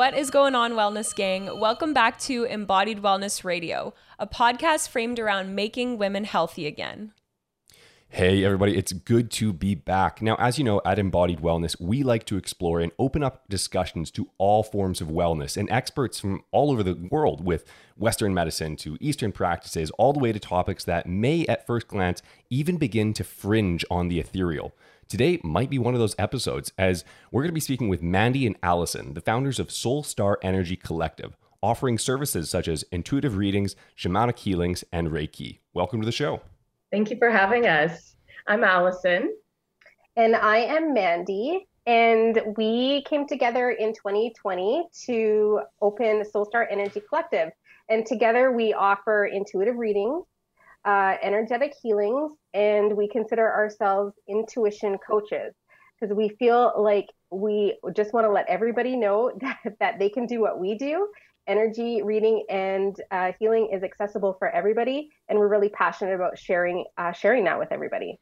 What is going on, Wellness Gang? Welcome back to Embodied Wellness Radio, a podcast framed around making women healthy again. Hey, everybody, it's good to be back. Now, as you know, at Embodied Wellness, we like to explore and open up discussions to all forms of wellness and experts from all over the world, with Western medicine to Eastern practices, all the way to topics that may, at first glance, even begin to fringe on the ethereal. Today might be one of those episodes, as we're going to be speaking with Mandy and Allison, the founders of Soul Star Energy Collective, offering services such as intuitive readings, shamanic healings, and Reiki. Welcome to the show. Thank you for having us. I'm Allison. And I am Mandy. And we came together in 2020 to open Soul Star Energy Collective. And together we offer intuitive readings, uh, energetic healings, and we consider ourselves intuition coaches because we feel like we just want to let everybody know that, that they can do what we do energy reading and uh, healing is accessible for everybody, and we're really passionate about sharing uh, sharing that with everybody.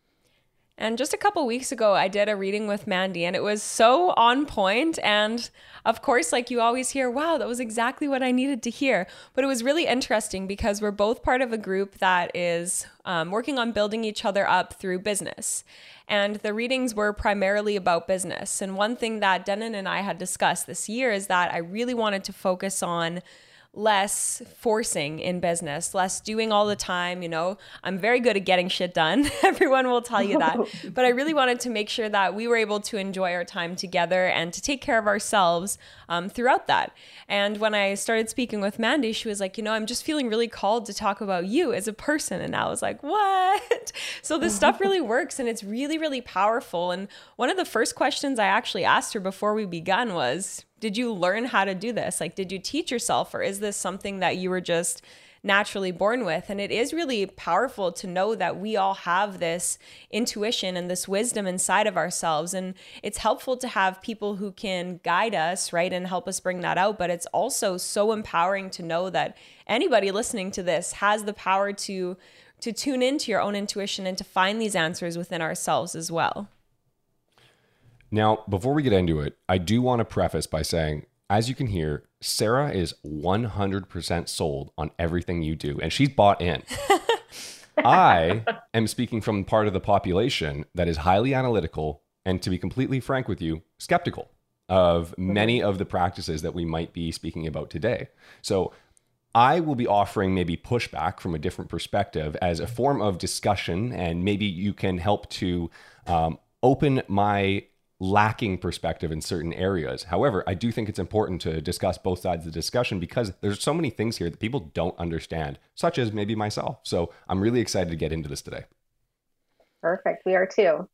And just a couple weeks ago, I did a reading with Mandy, and it was so on point. And of course, like you always hear, wow, that was exactly what I needed to hear. But it was really interesting because we're both part of a group that is um, working on building each other up through business. And the readings were primarily about business. And one thing that Denon and I had discussed this year is that I really wanted to focus on less forcing in business, less doing all the time. You know, I'm very good at getting shit done. Everyone will tell you that. but I really wanted to make sure that we were able to enjoy our time together and to take care of ourselves um, throughout that. And when I started speaking with Mandy, she was like, you know, I'm just feeling really called to talk about you as a person. And I was like, what? so this stuff really works and it's really, really powerful. And one of the first questions I actually asked her before we began was, did you learn how to do this? Like, did you teach yourself, or is this something that you were just naturally born with? And it is really powerful to know that we all have this intuition and this wisdom inside of ourselves. And it's helpful to have people who can guide us, right, and help us bring that out. But it's also so empowering to know that anybody listening to this has the power to to tune into your own intuition and to find these answers within ourselves as well. Now, before we get into it, I do want to preface by saying, as you can hear, Sarah is 100% sold on everything you do, and she's bought in. I am speaking from part of the population that is highly analytical and, to be completely frank with you, skeptical of many of the practices that we might be speaking about today. So, I will be offering maybe pushback from a different perspective as a form of discussion, and maybe you can help to um, open my lacking perspective in certain areas. However, I do think it's important to discuss both sides of the discussion because there's so many things here that people don't understand, such as maybe myself. So I'm really excited to get into this today. Perfect. We are too.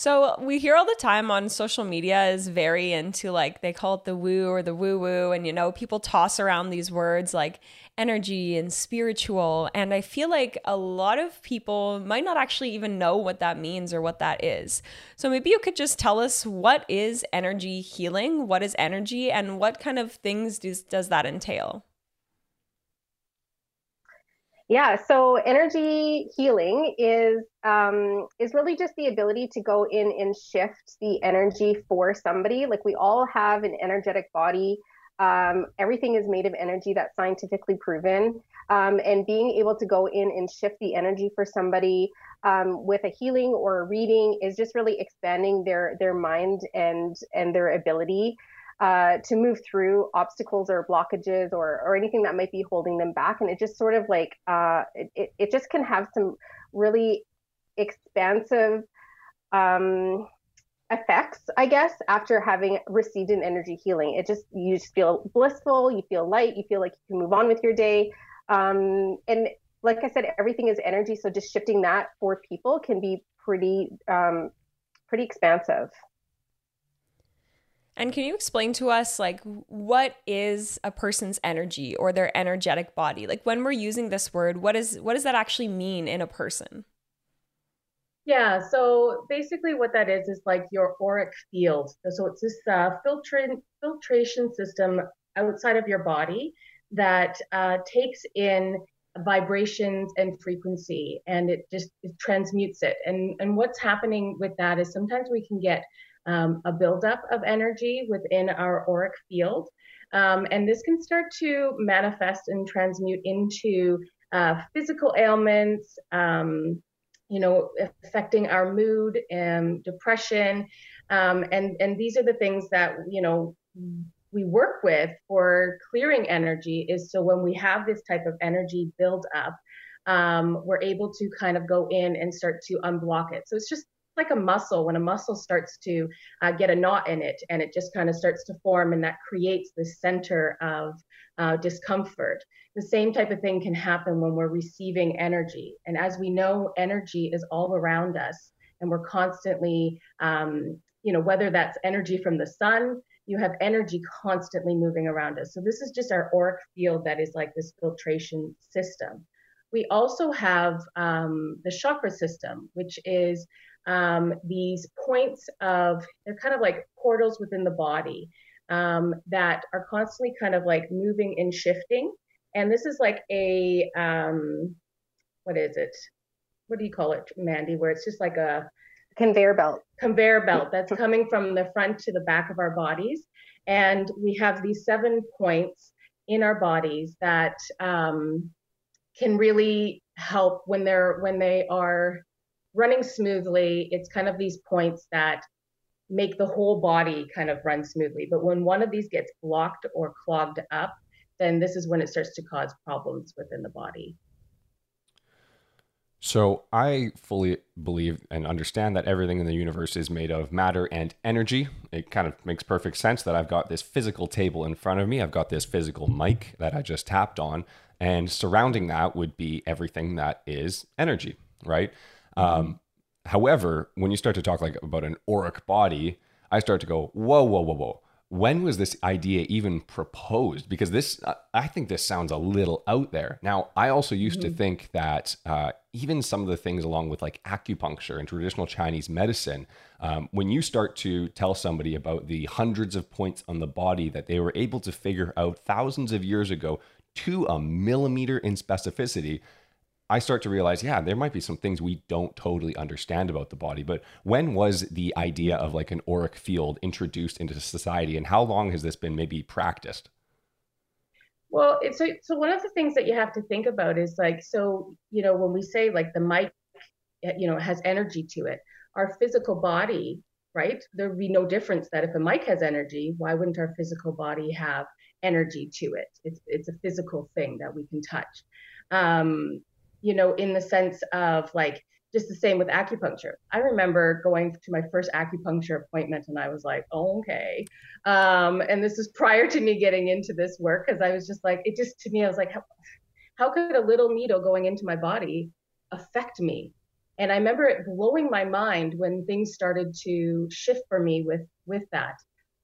So we hear all the time on social media is very into like they call it the woo or the woo woo and you know people toss around these words like energy and spiritual and I feel like a lot of people might not actually even know what that means or what that is. So maybe you could just tell us what is energy healing, what is energy and what kind of things does does that entail? Yeah, so energy healing is um, is really just the ability to go in and shift the energy for somebody. Like we all have an energetic body. Um, everything is made of energy that's scientifically proven. Um, and being able to go in and shift the energy for somebody um, with a healing or a reading is just really expanding their their mind and and their ability uh, to move through obstacles or blockages or, or anything that might be holding them back. And it just sort of like, uh, it, it just can have some really expansive um, effects, I guess, after having received an energy healing. It just, you just feel blissful, you feel light, you feel like you can move on with your day. Um, and like I said, everything is energy. So just shifting that for people can be pretty, um, pretty expansive. And can you explain to us like what is a person's energy or their energetic body? Like when we're using this word, what is what does that actually mean in a person? Yeah, so basically what that is is like your auric field. So it's this uh, filtration filtration system outside of your body that uh, takes in vibrations and frequency and it just it transmutes it. And and what's happening with that is sometimes we can get um, a buildup of energy within our auric field. Um, and this can start to manifest and transmute into uh, physical ailments, um, you know, affecting our mood and depression. Um, and, and these are the things that, you know, we work with for clearing energy is so when we have this type of energy build up, um, we're able to kind of go in and start to unblock it. So it's just like a muscle when a muscle starts to uh, get a knot in it and it just kind of starts to form and that creates the center of uh, discomfort. The same type of thing can happen when we're receiving energy. And as we know energy is all around us and we're constantly um, you know whether that's energy from the sun you have energy constantly moving around us. So this is just our auric field that is like this filtration system. We also have um, the chakra system which is um, these points of they're kind of like portals within the body um, that are constantly kind of like moving and shifting. And this is like a um, what is it? What do you call it, Mandy? Where it's just like a conveyor belt. Conveyor belt that's coming from the front to the back of our bodies, and we have these seven points in our bodies that um, can really help when they're when they are running smoothly, it's kind of these points that make the whole body kind of run smoothly. But when one of these gets blocked or clogged up, then this is when it starts to cause problems within the body. So I fully believe and understand that everything in the universe is made of matter and energy. It kind of makes perfect sense that I've got this physical table in front of me. I've got this physical mic that I just tapped on, and surrounding that would be everything that is energy, right? Um, however, when you start to talk like about an auric body, I start to go, whoa, whoa, whoa, whoa. When was this idea even proposed? Because this, I think this sounds a little out there. Now, I also used mm-hmm. to think that uh, even some of the things along with like acupuncture and traditional Chinese medicine, um, when you start to tell somebody about the hundreds of points on the body that they were able to figure out thousands of years ago to a millimeter in specificity, I start to realize, yeah, there might be some things we don't totally understand about the body. But when was the idea of like an auric field introduced into society, and how long has this been maybe practiced? Well, it's so, so one of the things that you have to think about is like, so, you know, when we say like the mic, you know, has energy to it, our physical body, right? There would be no difference that if a mic has energy, why wouldn't our physical body have energy to it? It's, it's a physical thing that we can touch. Um, you know, in the sense of like just the same with acupuncture. I remember going to my first acupuncture appointment and I was like, oh, okay. Um, and this is prior to me getting into this work because I was just like, it just to me, I was like, how, how could a little needle going into my body affect me? And I remember it blowing my mind when things started to shift for me with with that.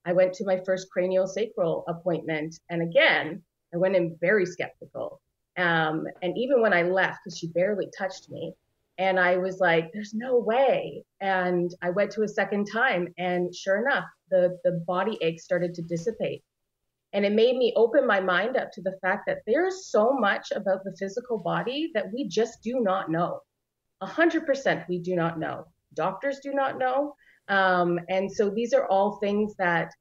I went to my first cranial sacral appointment, and again, I went in very skeptical. Um, and even when I left, because she barely touched me, and I was like, there's no way. And I went to a second time, and sure enough, the, the body ache started to dissipate. And it made me open my mind up to the fact that there's so much about the physical body that we just do not know. 100% we do not know. Doctors do not know. Um, and so these are all things that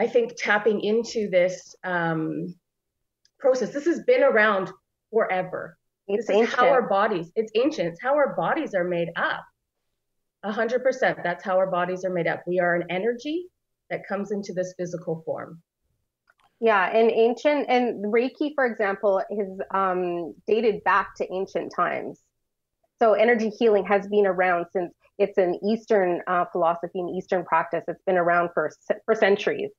I think tapping into this um, process. This has been around forever. It's this ancient. how our bodies, it's ancient. It's how our bodies are made up. Hundred percent. That's how our bodies are made up. We are an energy that comes into this physical form. Yeah, and ancient and Reiki, for example, is um, dated back to ancient times. So energy healing has been around since it's an Eastern uh, philosophy and Eastern practice. It's been around for for centuries.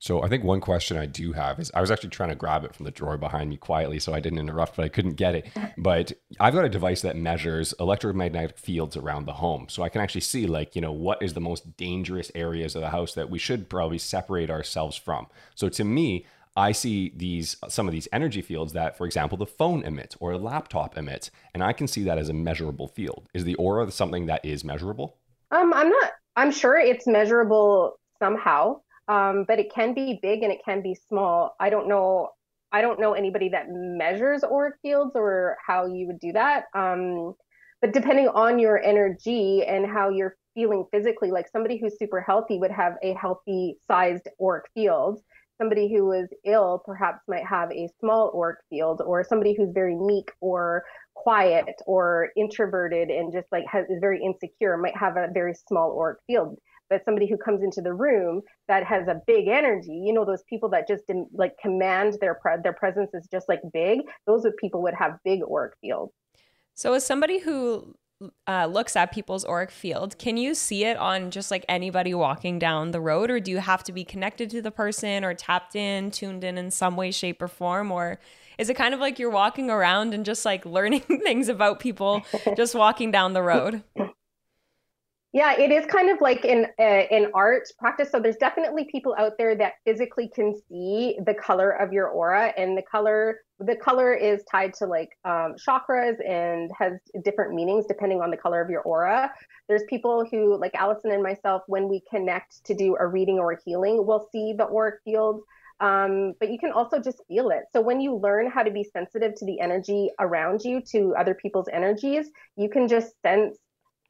So I think one question I do have is I was actually trying to grab it from the drawer behind me quietly so I didn't interrupt, but I couldn't get it. But I've got a device that measures electromagnetic fields around the home. So I can actually see like, you know, what is the most dangerous areas of the house that we should probably separate ourselves from. So to me, I see these some of these energy fields that, for example, the phone emits or a laptop emits, and I can see that as a measurable field. Is the aura something that is measurable? Um, I'm not. I'm sure it's measurable somehow um, but it can be big and it can be small. I don't know. I don't know anybody that measures auric fields or how you would do that. Um, but depending on your energy and how you're feeling physically. Like somebody who's super healthy would have a healthy sized auric field. Somebody who is ill perhaps might have a small auric field, or somebody who's very meek or quiet or introverted and just like has, is very insecure might have a very small auric field but somebody who comes into the room that has a big energy you know those people that just like command their pre- their presence is just like big those are people would have big auric fields so as somebody who uh, looks at people's auric field, can you see it on just like anybody walking down the road, or do you have to be connected to the person or tapped in, tuned in in some way, shape, or form? Or is it kind of like you're walking around and just like learning things about people just walking down the road? Yeah, it is kind of like in uh, in art practice. So there's definitely people out there that physically can see the color of your aura, and the color the color is tied to like um, chakras and has different meanings depending on the color of your aura. There's people who, like Allison and myself, when we connect to do a reading or a healing, we'll see the auric field. Um, but you can also just feel it. So when you learn how to be sensitive to the energy around you, to other people's energies, you can just sense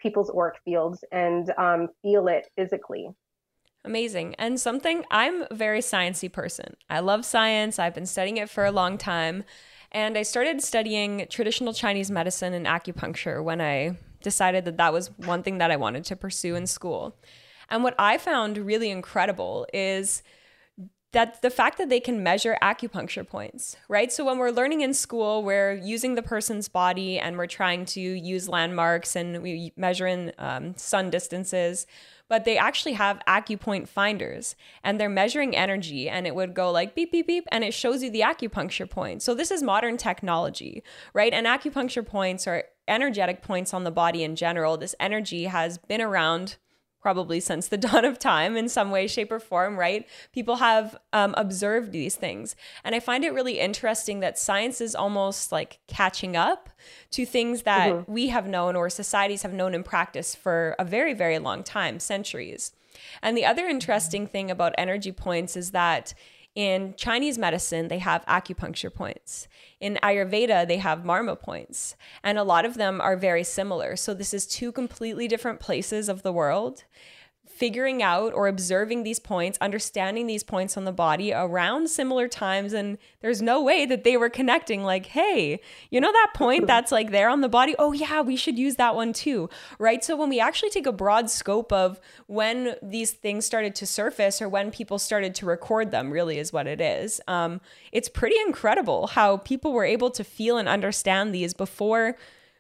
people's auric fields and um, feel it physically. Amazing. And something I'm a very sciencey person. I love science. I've been studying it for a long time. And I started studying traditional Chinese medicine and acupuncture when I decided that that was one thing that I wanted to pursue in school. And what I found really incredible is that the fact that they can measure acupuncture points, right? So when we're learning in school, we're using the person's body and we're trying to use landmarks and we measure in um, cun distances, but they actually have acupoint finders and they're measuring energy and it would go like beep, beep, beep, and it shows you the acupuncture point. So this is modern technology, right? And acupuncture points are energetic points on the body in general. This energy has been around probably since the dawn of time in some way, shape, or form, right? People have um, observed these things. And I find it really interesting that science is almost like catching up to things that mm-hmm. we have known or societies have known in practice for a very, very long time, centuries. And the other interesting thing about energy points is that in Chinese medicine, they have acupuncture points. In Ayurveda, they have marma points. And a lot of them are very similar. So, this is two completely different places of the world figuring out or observing these points, understanding these points on the body around similar times. And there's no way that they were connecting, like, hey, you know that point that's like there on the body? Oh, yeah, we should use that one too. Right. So when we actually take a broad scope of when these things started to surface or when people started to record them, really is what it is. Um, it's pretty incredible how people were able to feel and understand these before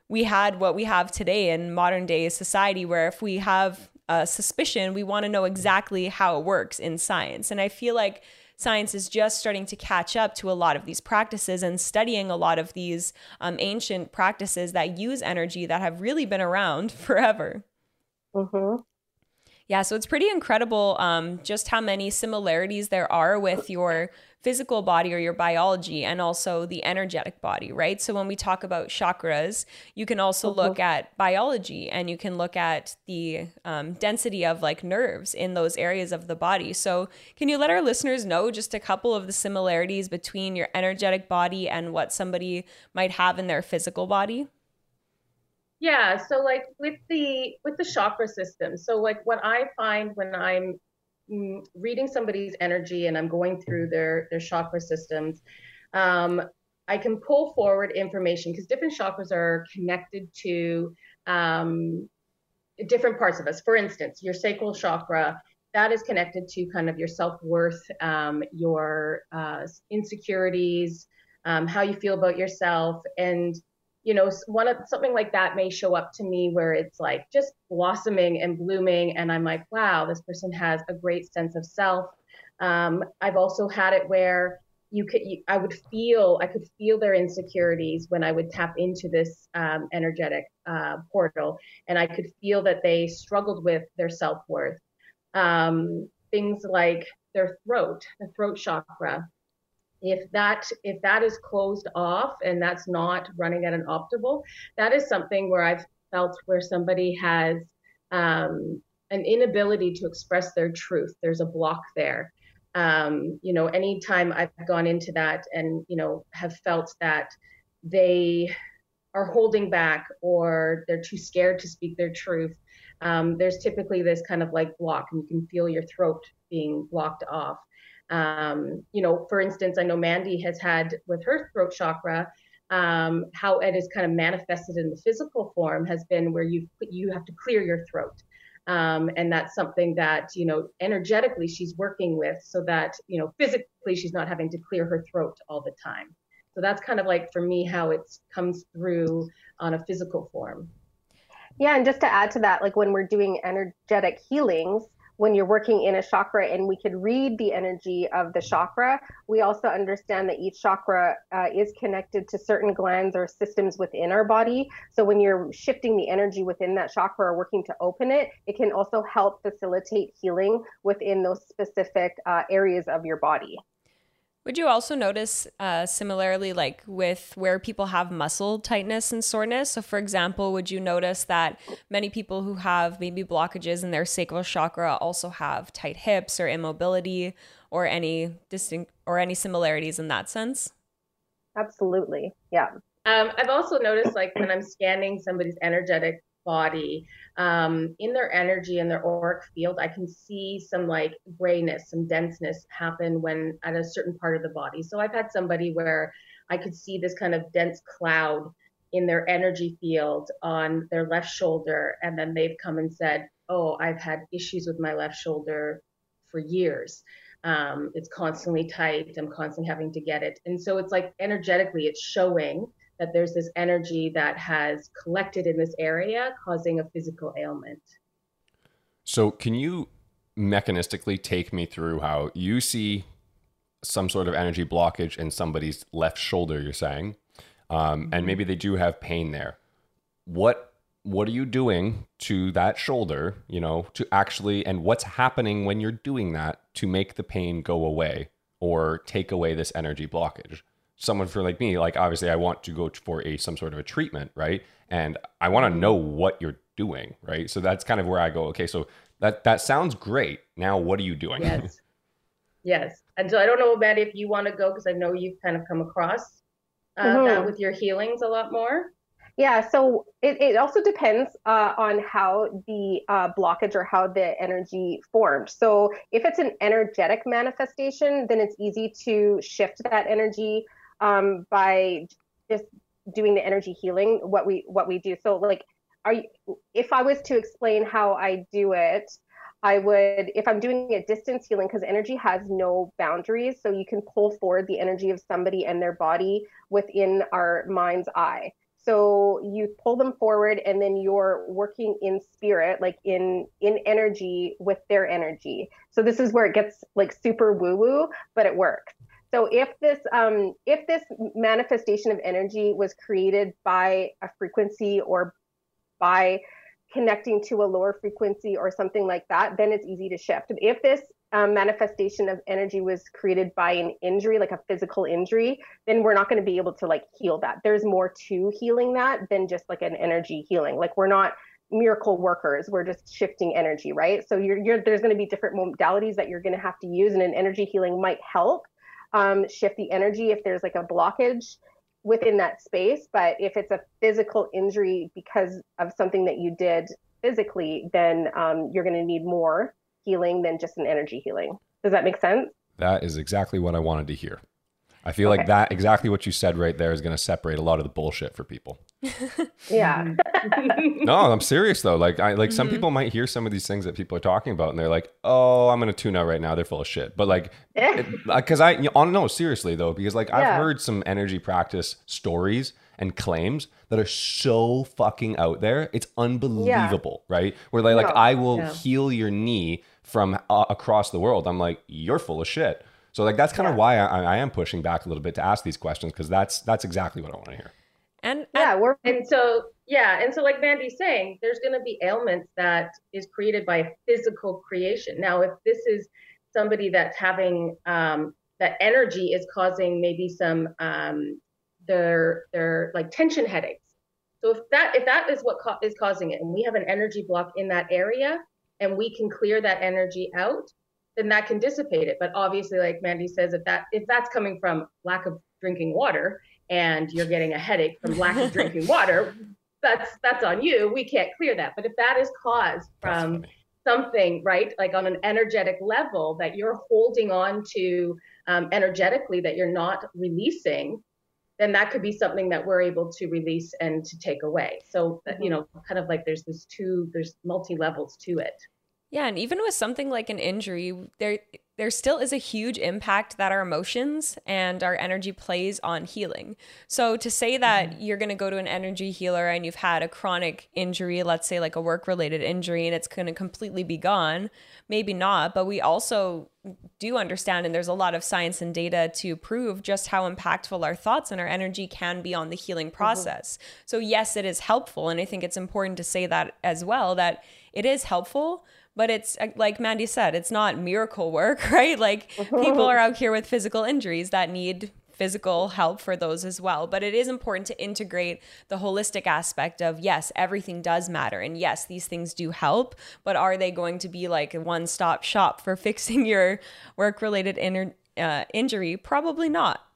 we had what we have today in modern day society where if we have uh, suspicion, we want to know exactly how it works in science. And I feel like science is just starting to catch up to a lot of these practices and studying a lot of these um, ancient practices that use energy that have really been around forever. Mm-hmm. Yeah, so it's pretty incredible um, just how many similarities there are with your physical body or your biology and also the energetic body, right? So when we talk about chakras, you can also mm-hmm. look at biology and you can look at the um, density of like nerves in those areas of the body. So can you let our listeners know just a couple of the similarities between your energetic body and what somebody might have in their physical body? Yeah, so like with the with the chakra system, so like what I find when I'm reading somebody's energy and I'm going through their their chakra systems, um, I can pull forward information because different chakras are connected to um, different parts of us. For instance, your sacral chakra that is connected to kind of your self worth, um, your uh, insecurities, um, how you feel about yourself, and you know one of something like that may show up to me where it's like just blossoming and blooming and i'm like wow this person has a great sense of self. Um, i've also had it where you could you, i would feel i could feel their insecurities when i would tap into this um, energetic uh, portal and i could feel that they struggled with their self-worth. Um, things like their throat the throat chakra if that if that is closed off and that's not running at an optimal that is something where i've felt where somebody has um, an inability to express their truth there's a block there um, you know anytime i've gone into that and you know have felt that they are holding back or they're too scared to speak their truth um, there's typically this kind of like block, and you can feel your throat being blocked off. Um, you know, for instance, I know Mandy has had with her throat chakra, um, how it is kind of manifested in the physical form has been where you you have to clear your throat. Um, and that's something that you know energetically she's working with so that you know physically she's not having to clear her throat all the time so that's kind of like for me how it comes through on a physical form yeah and just to add to that like when we're doing energetic healings when you're working in a chakra and we could read the energy of the chakra, we also understand that each chakra uh, is connected to certain glands or systems within our body. So when you're shifting the energy within that chakra or working to open it, it can also help facilitate healing within those specific uh, areas of your body. Would you also notice uh, similarly, like with where people have muscle tightness and soreness? So, for example, would you notice that many people who have maybe blockages in their sacral chakra also have tight hips or immobility, or any distinct or any similarities in that sense? Absolutely, yeah. Um, I've also noticed, like when I'm scanning somebody's energetic body um, in their energy and their auric field i can see some like grayness some denseness happen when at a certain part of the body. So i've had somebody where i could see this kind of dense cloud in their energy field on their left shoulder and then they've come and said oh i've had issues with my left shoulder for years. Um, it's constantly tight. I'm constantly having to get it. And so it's like energetically it's showing that there's this energy that has collected in this area causing a physical ailment. So, can you mechanistically take me through how you see some sort of energy blockage in somebody's left shoulder, you're saying, um, and mm-hmm. maybe they do have pain there? What what are you doing to that shoulder, you know, to actually, and what's happening when you're doing that to make the pain go away or take away this energy blockage? Someone for like me, like obviously I want to go for a some sort of a treatment, right? And I want to know what you're doing, right? So that's kind of where I go. Okay, so that that sounds great. Now, what are you doing? Yes, yes. And so I don't know, about if you want to go because I know you've kind of come across uh, mm-hmm. that with your healings a lot more. Yeah, so it, it also depends uh, on how the uh, blockage or how the energy formed. So if it's an energetic manifestation, then it's easy to shift that energy um, by just doing the energy healing what we what we do. So like are you, if i was to explain how i do it i would if i'm doing a distance healing because energy has no boundaries so you can pull forward the energy of somebody and their body within our mind's eye. So you pull them forward and then you're working in spirit like in in energy with their energy. So this is where it gets like super woo woo but it works so if this um, if this manifestation of energy was created by a frequency or by connecting to a lower frequency or something like that, then it's easy to shift. If this um, manifestation of energy was created by an injury, like a physical injury, then we're not going to be able to like heal that. There's more to healing that than just like an energy healing. Like we're not miracle workers. We're just shifting energy, right? So you're, you're there's going to be different modalities that you're going to have to use, and an energy healing might help um, shift the energy if there's like a blockage within that space. But if it's a physical injury because of something that you did physically, then um, you're going to need more healing than just an energy healing. Does that make sense? That is exactly what I wanted to hear. I feel okay. like that exactly what you said right there is going to separate a lot of the bullshit for people. yeah. no, I'm serious though. Like I like mm-hmm. some people might hear some of these things that people are talking about and they're like, "Oh, I'm going to tune out right now. They're full of shit." But like cuz I you know, no, seriously though, because like I've heard some energy practice stories and claims that are so fucking out there. It's unbelievable, yeah. right? Where they like no. I will yeah. heal your knee from uh, across the world. I'm like, "You're full of shit." So like that's kind of why I, I am pushing back a little bit to ask these questions because that's that's exactly what I want to hear. And yeah, we're and so yeah, and so like Mandy's saying, there's going to be ailments that is created by physical creation. Now, if this is somebody that's having um, that energy is causing maybe some um, their their like tension headaches. So if that if that is what co- is causing it, and we have an energy block in that area, and we can clear that energy out, then that can dissipate it. But obviously, like Mandy says, if that if that's coming from lack of drinking water and you're getting a headache from lack of drinking water, that's that's on you. We can't clear that. But if that is caused from something, right, like on an energetic level that you're holding on to um, energetically that you're not releasing, then that could be something that we're able to release and to take away. So, mm-hmm. you know, kind of like there's this two, there's multi levels to it. Yeah, and even with something like an injury, there there still is a huge impact that our emotions and our energy plays on healing. So to say that mm-hmm. you're going to go to an energy healer and you've had a chronic injury, let's say like a work-related injury and it's going to completely be gone, maybe not, but we also do understand and there's a lot of science and data to prove just how impactful our thoughts and our energy can be on the healing mm-hmm. process. Mm-hmm. So yes, it is helpful and I think it's important to say that as well that it is helpful but it's uh, like Mandy said, it's not miracle work, right? Like people are out here with physical injuries that need physical help for those as well. But it is important to integrate the holistic aspect of yes, everything does matter. And yes, these things do help. But are they going to be like a one stop shop for fixing your work related uh, injury? Probably not.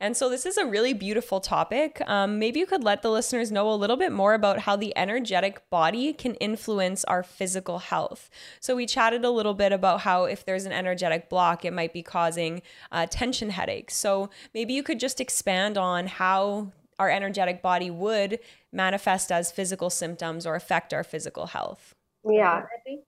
And so this is a really beautiful topic. Um, maybe you could let the listeners know a little bit more about how the energetic body can influence our physical health. So we chatted a little bit about how if there's an energetic block, it might be causing uh, tension headaches. So maybe you could just expand on how our energetic body would manifest as physical symptoms or affect our physical health. Yeah.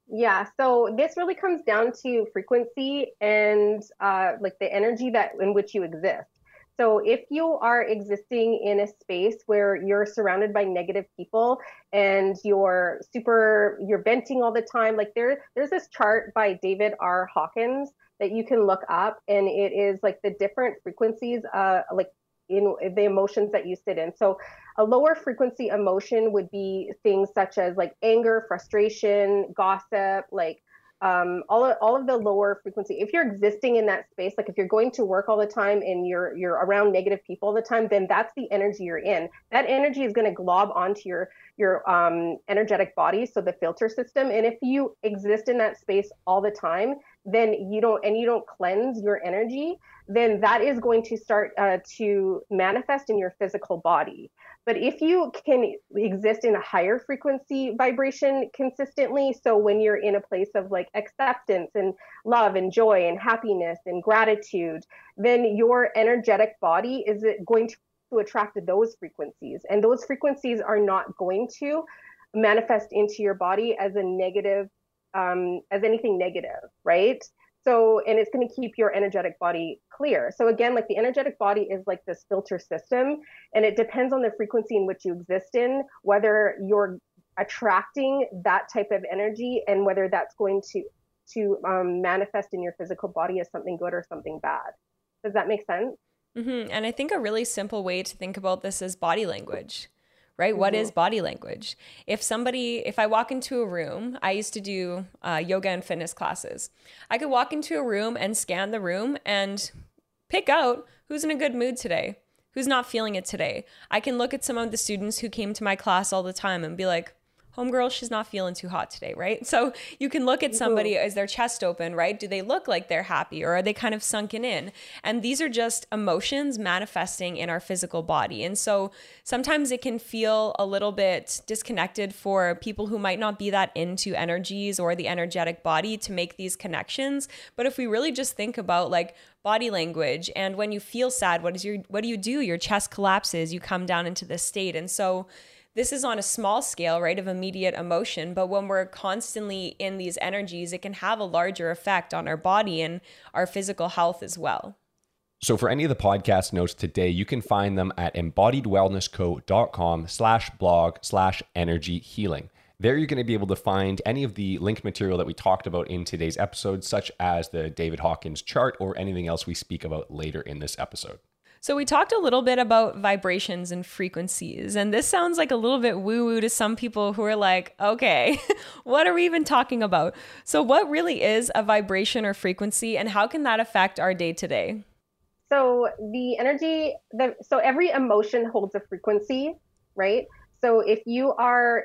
Yeah. So this really comes down to frequency and uh, like the energy that in which you exist. So if you are existing in a space where you're surrounded by negative people and you're super you're venting all the time, like there there's this chart by David R. Hawkins that you can look up and it is like the different frequencies uh like in the emotions that you sit in. So a lower frequency emotion would be things such as like anger, frustration, gossip, like um, all of, all of the lower frequency. If you're existing in that space, like if you're going to work all the time and you're you're around negative people all the time, then that's the energy you're in. That energy is going to glob onto your your um, energetic body, so the filter system. And if you exist in that space all the time, then you don't and you don't cleanse your energy, then that is going to start uh, to manifest in your physical body. But if you can exist in a higher frequency vibration consistently, so when you're in a place of like acceptance and love and joy and happiness and gratitude, then your energetic body is going to attract those frequencies. And those frequencies are not going to manifest into your body as a negative, um, as anything negative, right? So, and it's going to keep your energetic body clear. So, again, like the energetic body is like this filter system, and it depends on the frequency in which you exist in, whether you're attracting that type of energy and whether that's going to to um, manifest in your physical body as something good or something bad. Does that make sense? Mm-hmm. And I think a really simple way to think about this is body language right? What is mm-hmm. body language? If somebody, if I walk into a room, I used to do uh, yoga and fitness classes. I could walk into a room and scan the room and pick out who's in a good mood today, who's not feeling it today. I can look at some of the students who came to my class all the time and be like, homegirl, she's not feeling too hot today, right? So you can look at somebody as their chest open, right? Do they look like they're happy or are they kind of sunken in? And these are just emotions manifesting in our physical body. And so sometimes it can feel a little bit disconnected for people who might not be that into energies or the energetic body to make these connections. But if we really just think about like, body language and when you feel sad what is your what do you do your chest collapses you come down into this state and so this is on a small scale, right, of immediate emotion. But when we're constantly in these energies, it can have a larger effect on our body and our physical health as well. So for any of the podcast notes today, you can find them at embodiedwellnessco.com slash blog slash energy healing. There you're going to be able to find any of the link material that we talked about in today's episode, such as the David Hawkins chart or anything else we speak about later in this episode. So, we talked a little bit about vibrations and frequencies, and this sounds like a little bit woo woo to some people who are like, okay, what are we even talking about? So, what really is a vibration or frequency, and how can that affect our day to day? So, the energy, the, so every emotion holds a frequency, right? So, if you are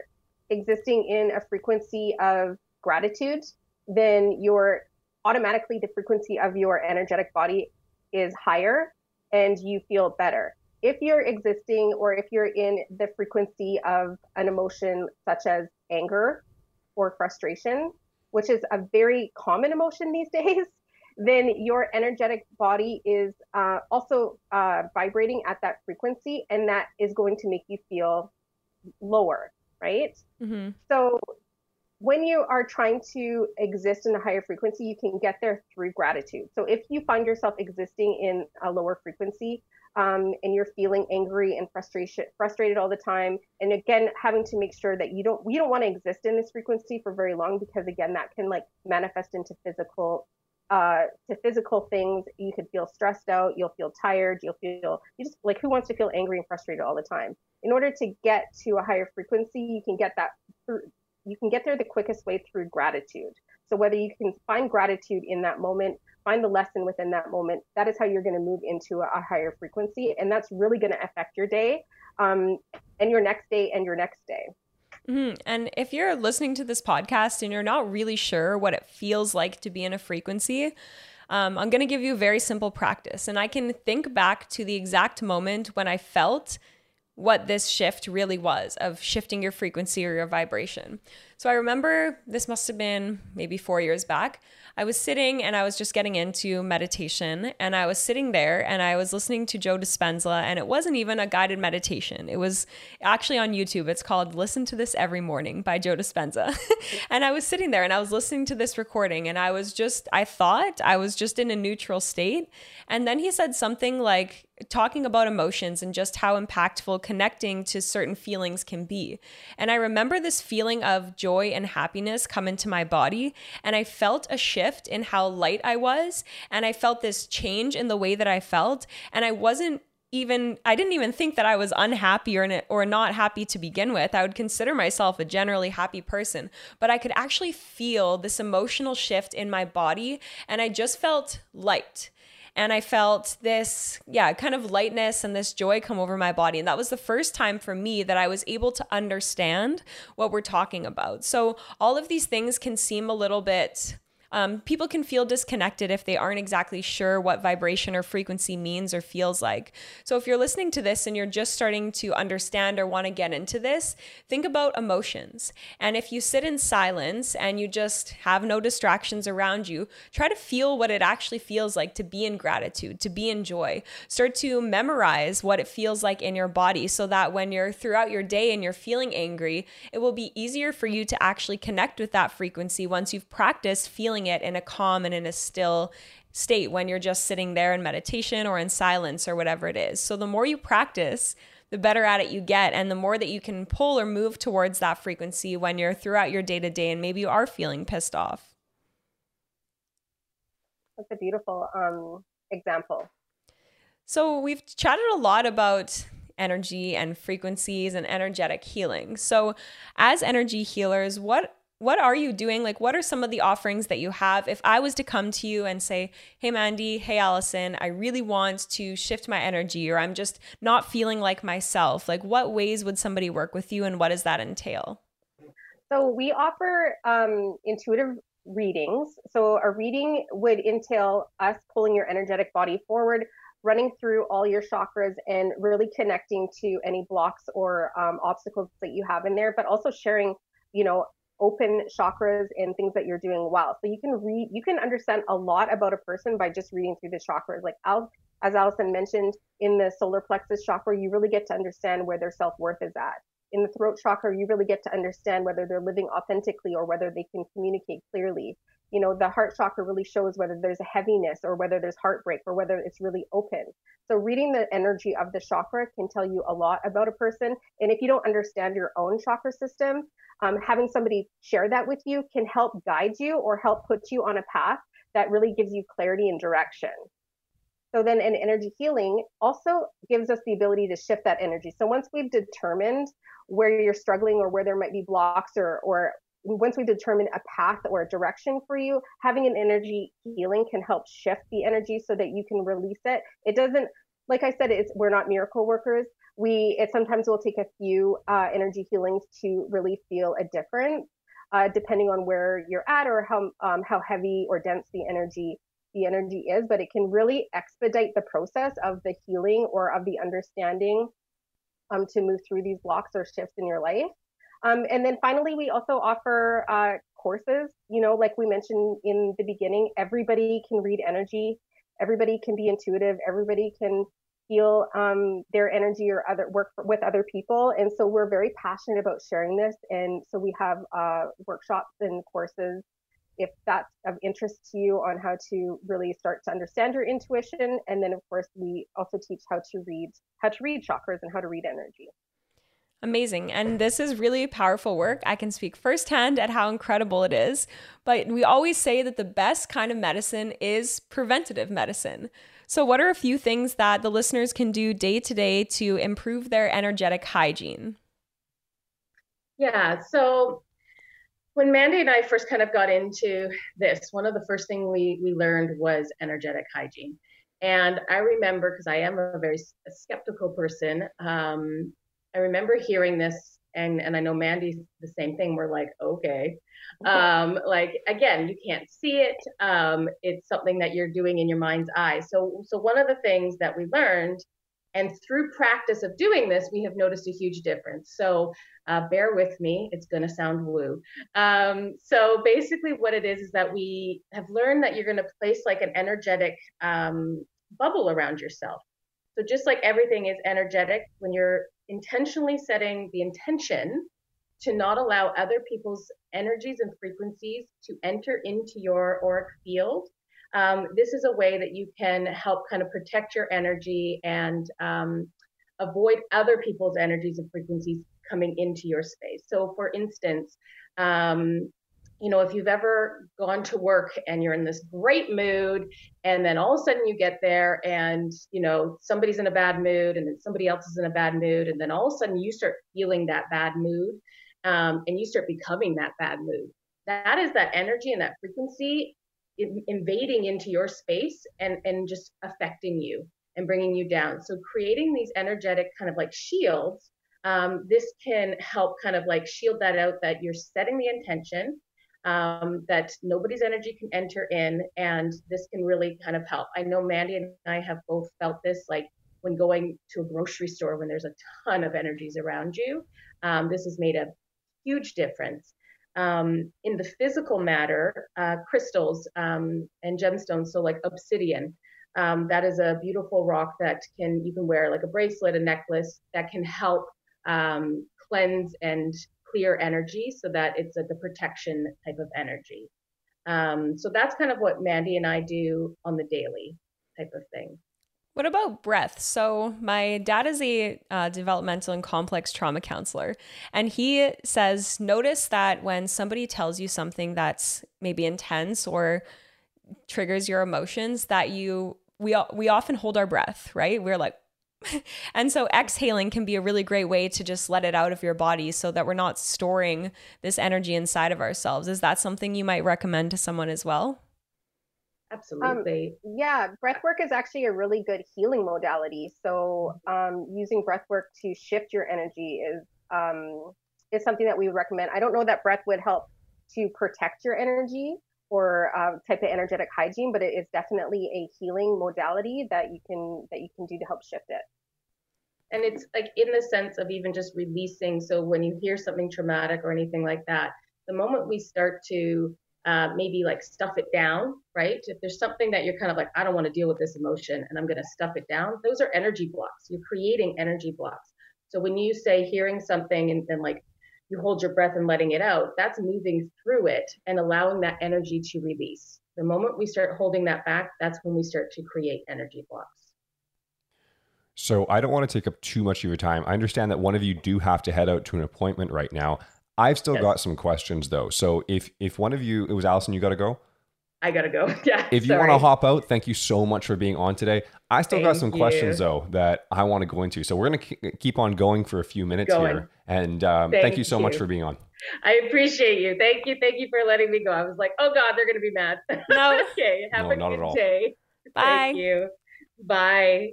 existing in a frequency of gratitude, then your automatically the frequency of your energetic body is higher and you feel better. if you're existing or if you're in the frequency of an emotion such as anger or frustration, which is a very common emotion these days, then your energetic body is uh, also uh, vibrating at that frequency, and that is going to make you feel lower, right? Mm-hmm. So when you are trying to exist in a higher frequency, you can get there through gratitude. So if you find yourself existing in a lower frequency, um, and you're feeling angry and frustration frustrated all the time and again having to make sure that you don't we don't want to exist in this frequency for very long because again that can like manifest into physical uh, to physical things you could feel stressed out you'll feel tired you'll feel you just like who wants to feel angry and frustrated all the time in order to get to a higher frequency you can get that through you can get there the quickest way through gratitude so whether you can find gratitude in that moment find the lesson within that moment that is how you're going to move into a, a, higher frequency and that's really going to affect your day um, and your next day and your next day Mm-hmm. And if you're listening to this podcast and you're not really sure what it feels like to be in a frequency, um, I'm going to give you a very simple practice. And I can think back to the exact moment when I felt what this shift really was of shifting your frequency or your vibration. So I remember this must have been maybe four years back. I was sitting and I was just getting into meditation and I was sitting there and I was listening to Joe Dispenza and it wasn't even a guided meditation. It was actually on YouTube. It's called Listen to This Every Morning by Joe Dispenza. and I was sitting there and I was listening to this recording and I was just, I thought I was just in a neutral state. And then he said something like, talking about emotions and just how impactful connecting to certain feelings can be. And I remember this feeling of joy and happiness come into my body. And I felt a shift in how light I was. And I felt this change in the way that I felt. And I wasn't even I didn't even think that I was unhappy or or not happy to begin with. I would consider myself a generally happy person, but I could actually feel this emotional shift in my body and I just felt light and I felt this, yeah, kind of lightness and this joy come over my body. And that was the first time for me that I was able to understand what we're talking about. So all of these things can seem a little bit um, people can feel disconnected if they aren't exactly sure what vibration or frequency means or feels like. So, if you're listening to this and you're just starting to understand or want to get into this, think about emotions. And if you sit in silence and you just have no distractions around you, try to feel what it actually feels like to be in gratitude, to be in joy. Start to memorize what it feels like in your body so that when you're throughout your day and you're feeling angry, it will be easier for you to actually connect with that frequency once you've practiced feeling it in a calm and in a still state when you're just sitting there in meditation or in silence or whatever it is. So the more you practice, the better at it you get and the more that you can pull or move towards that frequency when you're throughout your day to day and maybe you are feeling pissed off. That's a beautiful um, example. So we've chatted a lot about energy and frequencies and energetic healing. So as energy healers, what what are you doing? Like, what are some of the offerings that you have? If I was to come to you and say, Hey, Mandy, hey, Allison, I really want to shift my energy, or I'm just not feeling like myself, like, what ways would somebody work with you and what does that entail? So, we offer um, intuitive readings. So, a reading would entail us pulling your energetic body forward, running through all your chakras and really connecting to any blocks or um, obstacles that you have in there, but also sharing you know open chakras and things that you're doing well. So you can read, you can understand a lot about a person by just reading through the chakras. Like Al, as Allison mentioned, in the solar plexus chakra, you really get to understand where their self worth is at. In the throat chakra, you really get to understand whether they're living authentically or whether they can communicate clearly. You know, the heart chakra really shows whether there's a heaviness or whether there's heartbreak or whether it's really open. So reading the energy of the chakra can tell you a lot about a person. And if you don't understand your own chakra system, um, having somebody share that with you can help guide you or help put you on a path that really gives you clarity and direction. So then an energy healing also gives us the ability to shift that energy. So once we've determined where you're struggling or where there might be blocks or or once we determine a path or a direction for you, having an energy healing can help shift the energy so that you can release it. It doesn't like I said, it's we're not miracle workers, we it sometimes will take a few uh, energy healings to really feel a difference, uh, depending on where you're at or how um, how heavy or dense the energy the energy is, but it can really expedite the process of the healing or of the understanding um, to move through these blocks or shifts in your life. Um, and then finally, we also offer uh, courses. You know, like we mentioned in the beginning, everybody can read energy, everybody can be intuitive, everybody can feel um, their energy or other work with other people. And so we're very passionate about sharing this. And so we have uh, workshops and courses if that's of interest to you on how to really start to understand your intuition. And then of course we also teach how to read how to read chakras and how to read energy. Amazing. And this is really powerful work. I can speak firsthand at how incredible it is. But we always say that the best kind of medicine is preventative medicine. So, what are a few things that the listeners can do day to day to improve their energetic hygiene? Yeah. So, when Mandy and I first kind of got into this, one of the first things we, we learned was energetic hygiene. And I remember, because I am a very skeptical person, um, I remember hearing this, and and I know Mandy's the same thing. We're like, okay, um, like again, you can't see it. Um, it's something that you're doing in your mind's eye. So so one of the things that we learned, and through practice of doing this, we have noticed a huge difference. So uh, bear with me, it's going to sound woo. Um, so basically, what it is is that we have learned that you're going to place like an energetic um, bubble around yourself. So just like everything is energetic, when you're intentionally setting the intention to not allow other people's energies and frequencies to enter into your auric field. Um, this is a way that you can help kind of protect your energy and um, avoid other people's energies and frequencies coming into your space. So, for instance, um, you know, if you've ever gone to work and you're in this great mood, and then all of a sudden you get there and, you know, somebody's in a bad mood, and then somebody else is in a bad mood, and then all of a sudden you start feeling that bad mood, um, and you start becoming that bad mood. That is that energy and that frequency invading into your space and, and just affecting you and bringing you down. So, creating these energetic kind of like shields. Um, this can help kind of like shield that out that you're setting the intention um, that nobody's energy can enter in, and this can really kind of help. I know Mandy and I have both felt this, like when going to a grocery store when there's a ton of energies around you. Um, this has made a huge difference. Um, in the physical matter, uh, crystals um, and gemstones, so like obsidian, um, that is a beautiful rock that can you can wear like a bracelet, a necklace that can help um, cleanse and clear energy so that it's a, the protection type of energy. Um, so that's kind of what Mandy and I do on the daily type of thing. What about breath? So, my dad is a uh, developmental and complex trauma counselor, and he says, notice that when somebody tells you something that's maybe intense or triggers your emotions, that you we we often hold our breath, right? We're like, and so exhaling can be a really great way to just let it out of your body so that we're not storing this energy inside of ourselves. Is that something you might recommend to someone as well? Absolutely. Um, yeah, breath work is actually a really good healing modality. So um, using breath work to shift your energy is um, is something that we would recommend. I don't know that breath would help to protect your energy or uh, type of energetic hygiene, but it is definitely a healing modality that you can that you can do to help shift it. And it's like in the sense of even just releasing so when you hear something traumatic or anything like that the moment we start to uh, maybe like stuff it down right? If there's something that you're kind of like i don't want to deal with this emotion and i'm going to stuff it down those are energy blocks. You're creating energy blocks. So when you say hearing something and then like you hold your breath and letting it out that's moving through it and allowing that energy to release the moment we start holding that back that's when we start to create energy blocks so I don't want to take up too much of your time. I understand that one of you do have to head out to an appointment right now. I've still yes. got some questions though. So if if one of you, it was Allison, you got to go. I gotta go. Yeah. If you want to hop out, thank you so much for being on today. I still thank got some you. questions though that I want to go into. So we're gonna keep on going for a few minutes going. here. And um, thank, thank, you so you. much for being on. I appreciate you. Thank you. Thank you for letting me go. I was like, oh God, they're gonna be mad. No. okay. Have no, a not good at all. day. Bye. Thank you. Bye.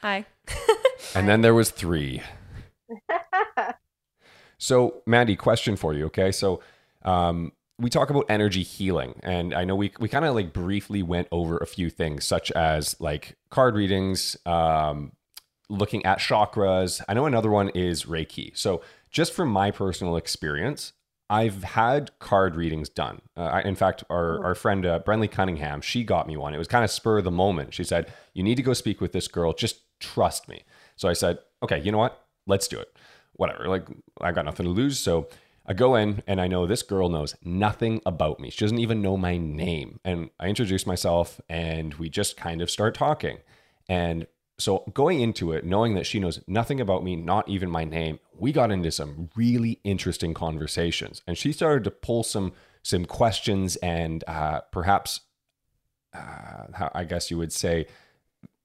Hi. and then there was three. so, Mandy, question for you. Okay, so um, we talk about energy healing and i know we, we kind of like briefly went over a few things such as like card readings um, looking at chakras. I know another one is reiki. So just from my personal experience i've had card readings done. Uh, I, in fact our, our friend uh, brenley cunningham she got me one. It was kind of spur of the moment. She said you need to go speak with this girl. Just trust me. So i said okay you know what? Let's do it. Whatever like i got nothing to lose. So I go in and I know this girl knows nothing about me. She doesn't even know my name. And I introduce myself and we just kind of start talking. And so going into it, knowing that she knows nothing about me, not even my name, we got into some really interesting conversations. And she started to pull some some questions and uh, perhaps, uh, I guess you would say,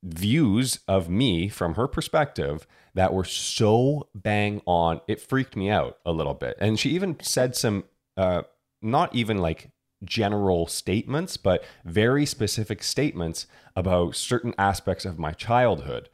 views of me from her perspective that were so bang on. It freaked me out a little bit. And she even said some, uh, not even like general statements, but very specific statements about certain aspects of my childhood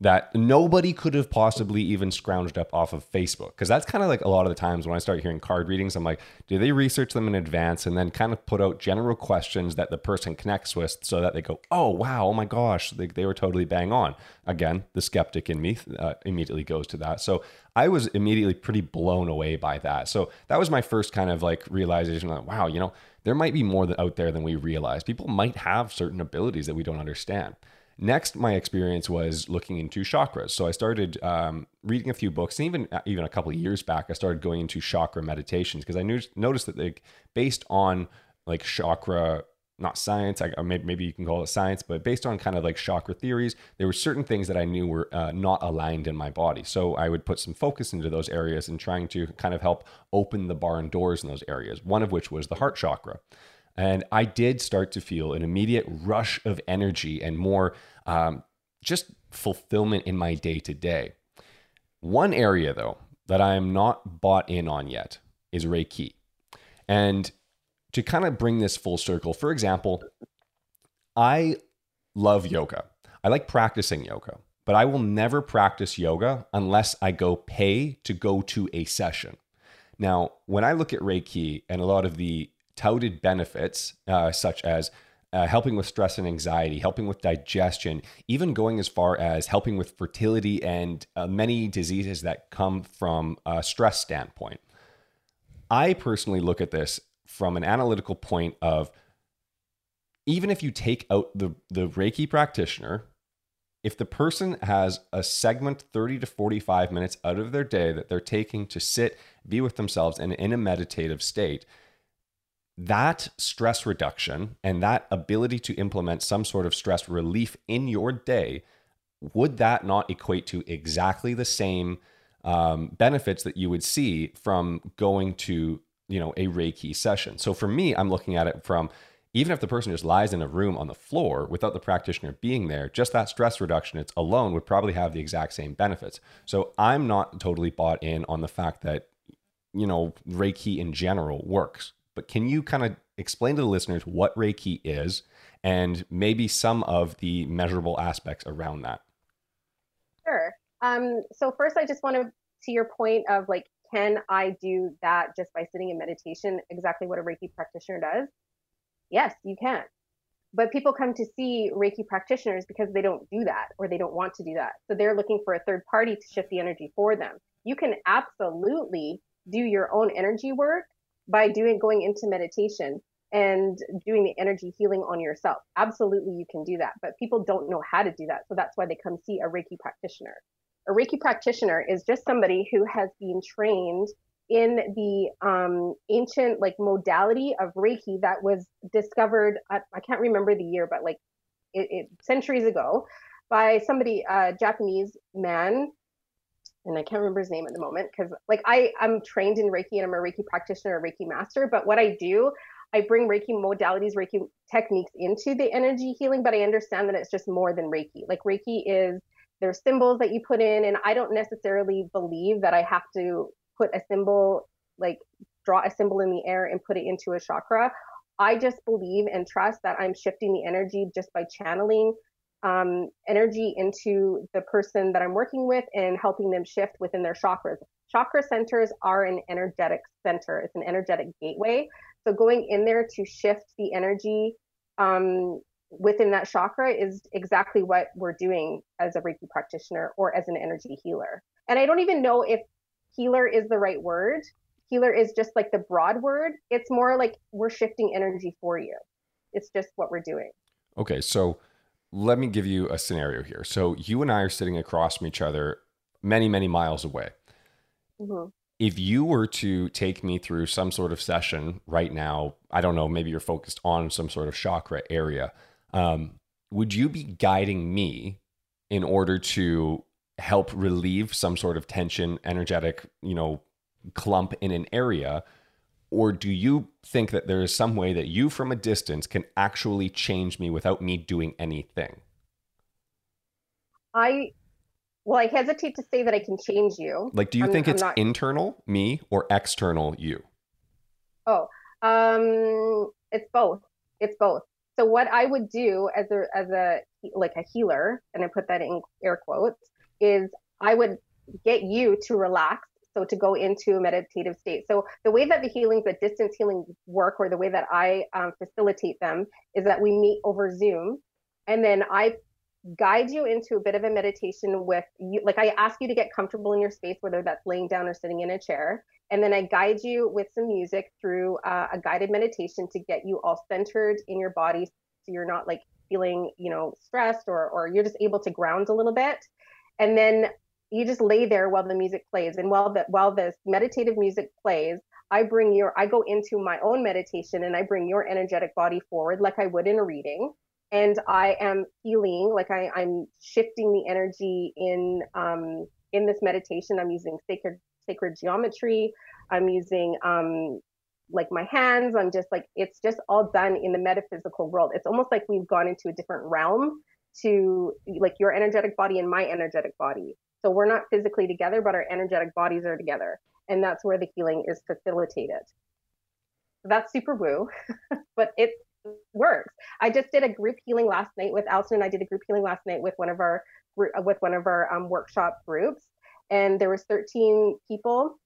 that nobody could have possibly even scrounged up off of Facebook. Because that's kind of like a lot of the times when I start hearing card readings, I'm like, do they research them in advance and then kind of put out general questions that the person connects with so that they go, oh, wow, oh my gosh, they, they were totally bang on. Again, the skeptic in me uh, immediately goes to that. So I was immediately pretty blown away by that. So that was my first kind of like realization like, wow, you know, there might be more out there than we realize. People might have certain abilities that we don't understand. Next, my experience was looking into chakras. So I started um, reading a few books, and even uh, even a couple years back, I started going into chakra meditations because I knew, noticed that they, based on like chakra, not science, I, maybe, maybe you can call it science, but based on kind of like chakra theories, there were certain things that I knew were uh, not aligned in my body. So I would put some focus into those areas and trying to kind of help open the barn doors in those areas. One of which was the heart chakra. And I did start to feel an immediate rush of energy and more um, just fulfillment in my day to day. One area, though, that I am not bought in on yet is Reiki. And to kind of bring this full circle, for example, I love yoga. I like practicing yoga, but I will never practice yoga unless I go pay to go to a session. Now, when I look at Reiki and a lot of the touted benefits, uh, such as uh, helping with stress and anxiety, helping with digestion, even going as far as helping with fertility and uh, many diseases that come from a stress standpoint. I personally look at this from an analytical point of even if you take out the, the Reiki practitioner, if the person has a segment 30 to 45 minutes out of their day that they're taking to sit, be with themselves, and in a meditative state, that stress reduction and that ability to implement some sort of stress relief in your day, would that not equate to exactly the same um, benefits that you would see from going to you know a Reiki session? So for me, I'm looking at it from even if the person just lies in a room on the floor without the practitioner being there, just that stress reduction it's alone would probably have the exact same benefits. So I'm not totally bought in on the fact that you know Reiki in general works but can you kind of explain to the listeners what Reiki is and maybe some of the measurable aspects around that? Sure. Um, so first, I just want to, to your point of like, can I do that just by sitting in meditation? Exactly what a Reiki practitioner does. Yes, you can. But people come to see Reiki practitioners because they don't do that or they don't want to do that. So they're looking for a third party to shift the energy for them. You can absolutely do your own energy work by doing going into meditation and doing the energy healing on yourself. Absolutely, you can do that, but people don't know how to do that. So that's why they come see a Reiki practitioner. A Reiki practitioner is just somebody who has been trained in the um, ancient like modality of Reiki that was discovered. I, I can't remember the year, but like it, it centuries ago by somebody, a Japanese man and I can't remember his name at the moment because like I I'm trained in Reiki and I'm a Reiki practitioner, a Reiki master. But what I do, I bring Reiki modalities, Reiki techniques into the energy healing, but I understand that it's just more than Reiki. Like Reiki is there's symbols that you put in, and I don't necessarily believe that I have to put a symbol like draw a symbol in the air and put it into a chakra. I just believe and trust that I'm shifting the energy just by channeling um, energy into the person that I'm working with and helping them shift within their chakras. Chakra centers are an energetic center. It's an energetic gateway. So going in there to shift the energy um, within that chakra is exactly what we're doing as a Reiki practitioner or as an energy healer. And I don't even know if healer is the right word. Healer is just like the broad word. It's more like we're shifting energy for you. It's just what we're doing. Okay, so let me give you a scenario here. So you and I are sitting across from each other many, many miles away. Mm-hmm. If you were to take me through some sort of session right now, I don't know, maybe you're focused on some sort of chakra area. Um, would you be guiding me in order to help relieve some sort of tension, energetic, you know, clump in an area? Or do you think that there is some way that you from a distance can actually change me without me doing anything? I well, I hesitate to say that I can change you. Like, do you I'm, think it's not... internal me or external you? Oh, um, it's both. It's both. So what I would do as a as a like a healer, and I put that in air quotes, is I would get you to relax. So to go into a meditative state. So the way that the healings, the distance healing work, or the way that I um, facilitate them, is that we meet over Zoom, and then I guide you into a bit of a meditation with you like i ask you to get comfortable in your space whether that's laying down or sitting in a chair and then i guide you with some music through uh, a guided meditation to get you all centered in your body so you're not like feeling you know stressed or or you're just able to ground a little bit and then you just lay there while the music plays and while the while this meditative music plays i bring your i go into my own meditation and i bring your energetic body forward like i would in a reading and I am healing, like I, I'm shifting the energy in um, in this meditation. I'm using sacred sacred geometry. I'm using um, like my hands. I'm just like it's just all done in the metaphysical world. It's almost like we've gone into a different realm to like your energetic body and my energetic body. So we're not physically together, but our energetic bodies are together, and that's where the healing is facilitated. That's super woo, but it works. I just did a group healing last night with Alison and I did a group healing last night with one of our with one of our um, workshop groups, and there was 13 people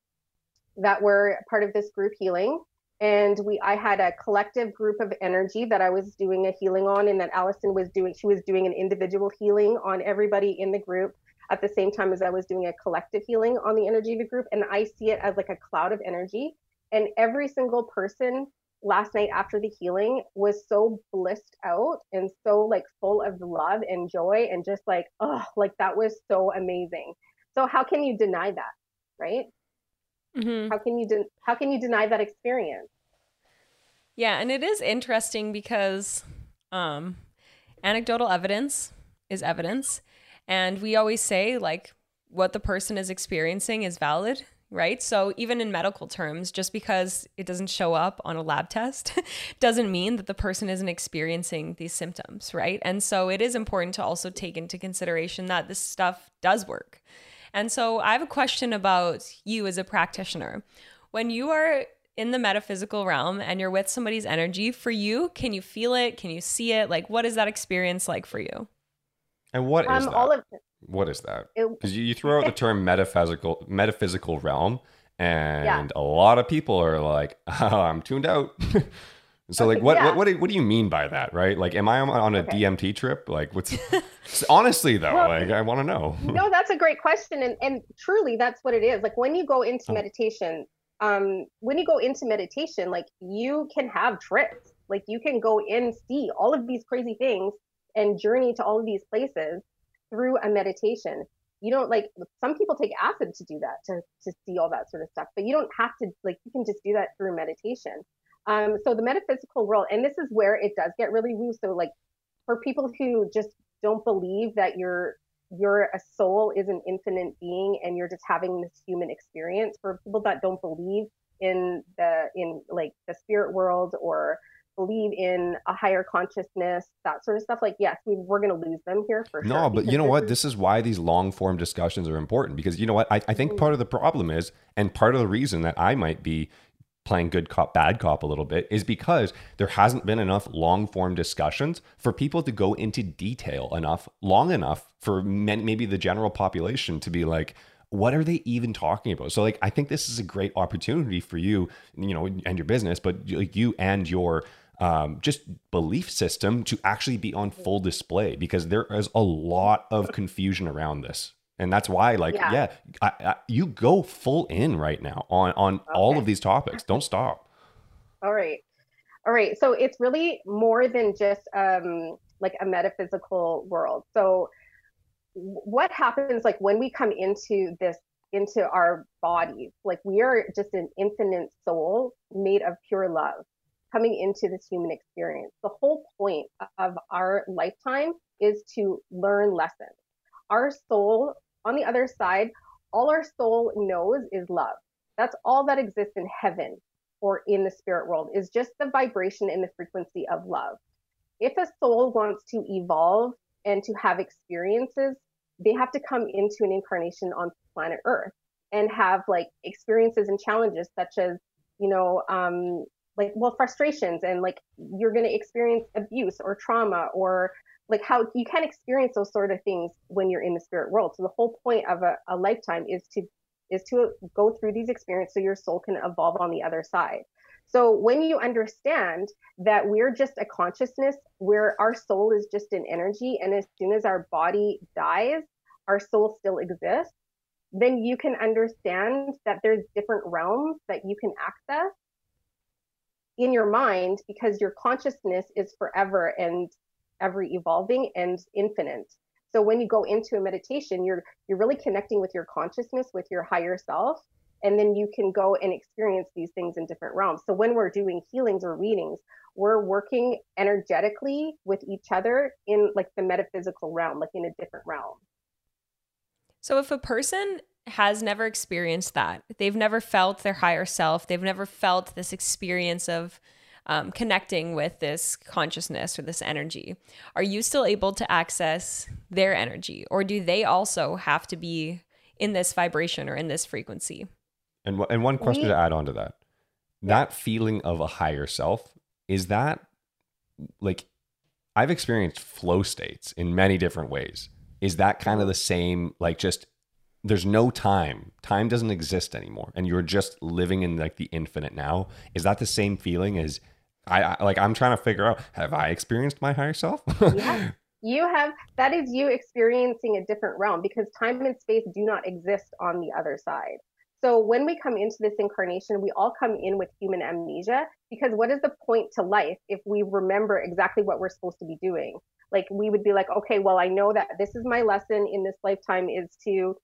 that were part of this group healing. And we, I had a collective group of energy that I was doing a healing on, and that Alison was doing. She was doing an individual healing on everybody in the group at the same time as I was doing a collective healing on the energy of the group. And I see it as like a cloud of energy, and every single person last night after the healing was so blissed out and so like full of love and joy and just like oh like that was so amazing so how can you deny that right mm-hmm. how can you de- how can you deny that experience yeah and it is interesting because um anecdotal evidence is evidence and we always say like what the person is experiencing is valid right? So even in medical terms, just because it doesn't show up on a lab test doesn't mean that the person isn't experiencing these symptoms, right? And so it is important to also take into consideration that this stuff does work. And so I have a question about you as a practitioner. When you are in the metaphysical realm and you're with somebody's energy, for you, can you feel it? Can you see it? Like, what is that experience like for you? And what is um, that? All of what is that? Because you, you throw out the term metaphysical metaphysical realm, and yeah. a lot of people are like, oh, "I'm tuned out." so, okay, like, what, yeah. what what do, what do you mean by that? Right? Like, am I on a okay. DMT trip? Like, what's honestly though? Well, like, I want to know. no, that's a great question, and and truly, that's what it is. Like, when you go into oh. meditation, um, when you go into meditation, like you can have trips. Like, you can go in, see all of these crazy things, and journey to all of these places through a meditation. You don't like some people take acid to do that to, to see all that sort of stuff but you don't have to like you can just do that through meditation. Um, so the metaphysical world and this is where it does get really woo so like for people who just don't believe that you're you're a soul is an infinite being and you're just having this human experience for people that don't believe in the in like the spirit world or believe in a higher consciousness, that sort of stuff, like yes, we, we're going to lose them here for no, sure. No, but you know what? This is why these long form discussions are important because you know what? I, I think part of the problem is, and part of the reason that I might be playing good cop bad cop a little bit is because there hasn't been enough long form discussions for people to go into detail enough long enough for maybe the general population to be like what are they even talking about? So like I think this is a great opportunity for you, you know, and your business, but like you and your um, just belief system to actually be on full display because there is a lot of confusion around this. And that's why like yeah, yeah I, I, you go full in right now on on okay. all of these topics. Don't stop. All right. All right. So it's really more than just um like a metaphysical world. So what happens like when we come into this into our bodies? Like we are just an infinite soul made of pure love coming into this human experience the whole point of our lifetime is to learn lessons our soul on the other side, all our soul knows is love. That's all that exists in heaven or in the spirit world is just the vibration and the frequency of love. If a soul wants to evolve and to have experiences, they have to come into an incarnation on planet Earth and have like experiences and challenges such as, you know, um, like well frustrations and like you're going to experience abuse or trauma or like how you can experience those sort of things when you're in the spirit world. So the whole point of a, a lifetime is to is to go through these experiences so your soul can evolve on the other side. So when you understand that we're just a consciousness, where our soul is just an energy, and as soon as our body dies, our soul still exists, then you can understand that there's different realms that you can access in your mind because your consciousness is forever and ever evolving and infinite. So when you go into a meditation, you're you're really connecting with your consciousness, with your higher self, and then you can go and experience these things in different realms. So when we're doing healings or readings, we're working energetically with each other in like the metaphysical realm, like in a different realm. So if a person has never experienced that, they've never felt their higher self, they've never felt this experience of um, connecting with this consciousness or this energy, are you still able to access their energy, or do they also have to be in this vibration or in this frequency? And and one question we, to add on to that, that feeling of a higher self is that like I've experienced flow states in many different ways. Is that kind of the same? Like just there's no time. Time doesn't exist anymore, and you're just living in like the infinite now. Is that the same feeling as I, I like I'm trying to figure out have I experienced my higher self? yeah. You have that is you experiencing a different realm because time and space do not exist on the other side. So when we come into this incarnation, we all come in with human amnesia because what is the point to life if we remember exactly what we're supposed to be doing? Like we would be like, okay, well, I know that this is my lesson in this lifetime is to